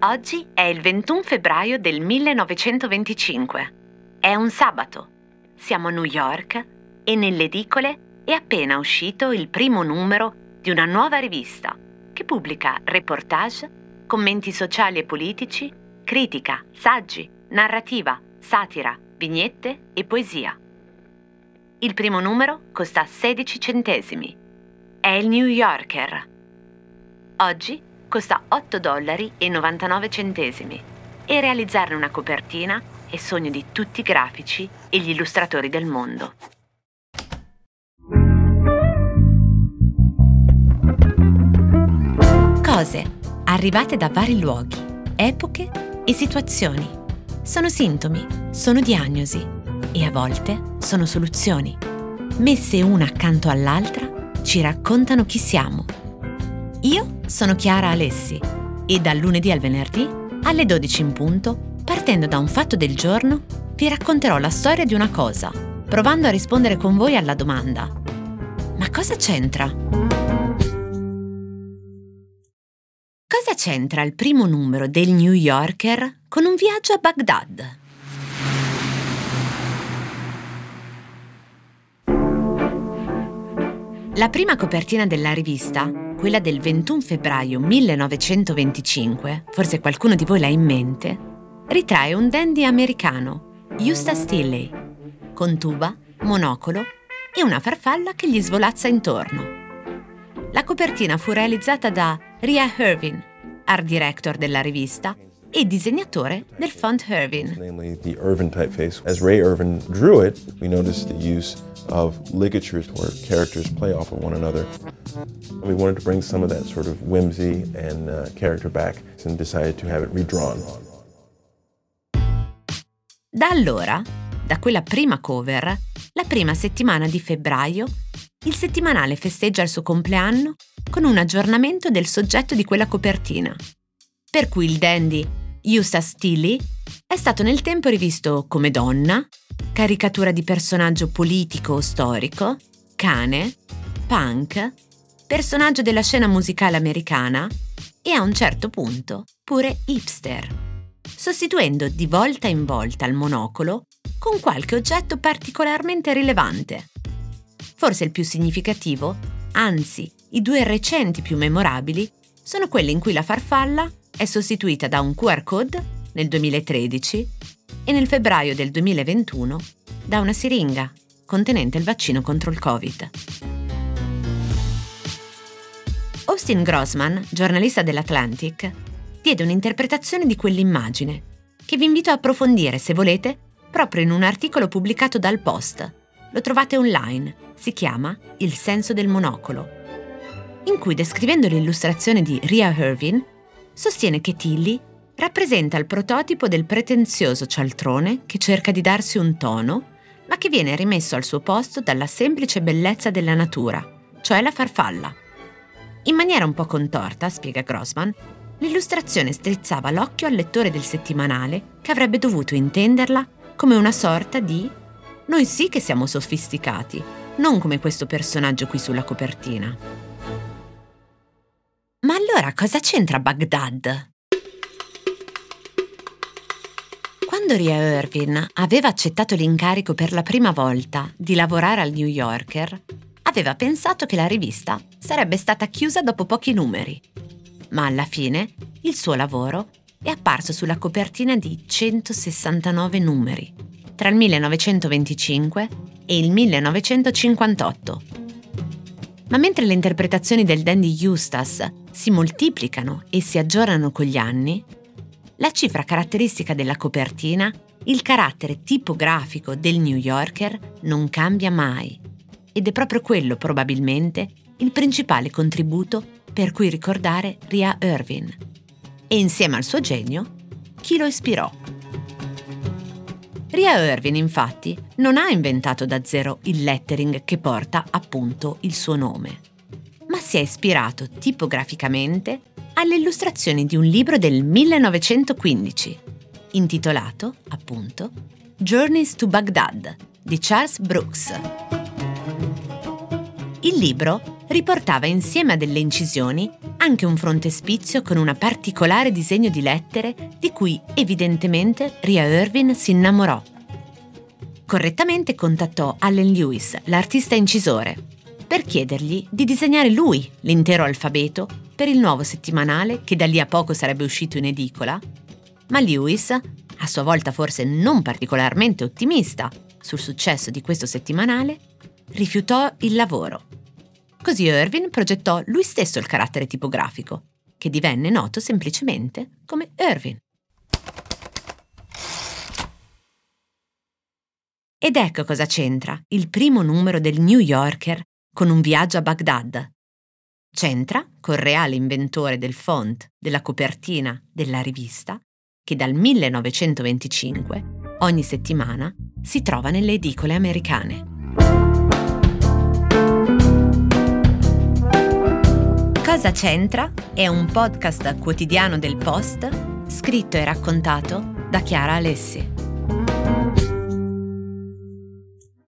Oggi è il 21 febbraio del 1925. È un sabato. Siamo a New York e nelle edicole è appena uscito il primo numero di una nuova rivista che pubblica reportage, commenti sociali e politici, critica, saggi, narrativa, satira, vignette e poesia. Il primo numero costa 16 centesimi. È il New Yorker. Oggi costa 8 dollari e 99 centesimi e realizzarne una copertina è sogno di tutti i grafici e gli illustratori del mondo. Cose arrivate da vari luoghi, epoche e situazioni. Sono sintomi, sono diagnosi e a volte sono soluzioni. Messe una accanto all'altra ci raccontano chi siamo io sono Chiara Alessi e dal lunedì al venerdì, alle 12 in punto, partendo da un fatto del giorno, vi racconterò la storia di una cosa, provando a rispondere con voi alla domanda Ma cosa c'entra? Cosa c'entra il primo numero del New Yorker con un viaggio a Baghdad? La prima copertina della rivista quella del 21 febbraio 1925, forse qualcuno di voi l'ha in mente, ritrae un dandy americano, Eustace Tilley, con tuba, monocolo e una farfalla che gli svolazza intorno. La copertina fu realizzata da Ria Irvin, art director della rivista e disegnatore del font Irvin. Namely the Irvin typeface. As Ray Irvin drew it, we noticed the use of ligatures where characters play off of one another. We wanted to bring some of that sort of whimsy and uh, character back and decided to have it redrawn. Da allora, da quella prima cover, la prima settimana di febbraio, il settimanale festeggia il suo compleanno con un aggiornamento del soggetto di quella copertina. Per cui il dandy Eustace Tilly è stato nel tempo rivisto come donna, caricatura di personaggio politico o storico, cane, punk, personaggio della scena musicale americana e a un certo punto pure hipster, sostituendo di volta in volta il monocolo con qualche oggetto particolarmente rilevante. Forse il più significativo, anzi i due recenti più memorabili, sono quelli in cui la farfalla è sostituita da un QR code nel 2013 e nel febbraio del 2021 da una siringa contenente il vaccino contro il Covid. Austin Grossman, giornalista dell'Atlantic, diede un'interpretazione di quell'immagine, che vi invito a approfondire se volete, proprio in un articolo pubblicato dal Post. Lo trovate online, si chiama Il senso del monocolo, in cui descrivendo l'illustrazione di Ria Irvin, sostiene che Tilly rappresenta il prototipo del pretenzioso cialtrone che cerca di darsi un tono, ma che viene rimesso al suo posto dalla semplice bellezza della natura, cioè la farfalla. In maniera un po' contorta, spiega Grossman, l'illustrazione strizzava l'occhio al lettore del settimanale che avrebbe dovuto intenderla come una sorta di noi sì che siamo sofisticati, non come questo personaggio qui sulla copertina. Ma allora cosa c'entra Baghdad? Quando Ria Irvin aveva accettato l'incarico per la prima volta di lavorare al New Yorker, aveva pensato che la rivista sarebbe stata chiusa dopo pochi numeri. Ma alla fine il suo lavoro è apparso sulla copertina di 169 numeri, tra il 1925 e il 1958. Ma mentre le interpretazioni del dandy Eustace si moltiplicano e si aggiornano con gli anni, la cifra caratteristica della copertina, il carattere tipografico del New Yorker non cambia mai. Ed è proprio quello probabilmente il principale contributo per cui ricordare Ria Irvin. E insieme al suo genio, chi lo ispirò? Ria Irvin, infatti, non ha inventato da zero il lettering che porta appunto il suo nome ma si è ispirato tipograficamente alle illustrazioni di un libro del 1915, intitolato, appunto, Journeys to Baghdad di Charles Brooks. Il libro riportava insieme a delle incisioni anche un frontespizio con un particolare disegno di lettere di cui evidentemente Ria Irvin si innamorò. Correttamente contattò Allen Lewis, l'artista incisore, per chiedergli di disegnare lui l'intero alfabeto per il nuovo settimanale che da lì a poco sarebbe uscito in edicola, ma Lewis, a sua volta forse non particolarmente ottimista sul successo di questo settimanale, rifiutò il lavoro Così Irvin progettò lui stesso il carattere tipografico, che divenne noto semplicemente come Irvin. Ed ecco cosa c'entra il primo numero del New Yorker con un viaggio a Baghdad. C'entra col reale inventore del font, della copertina, della rivista, che dal 1925, ogni settimana, si trova nelle edicole americane. Cosa c'entra? È un podcast quotidiano del Post, scritto e raccontato da Chiara Alessi.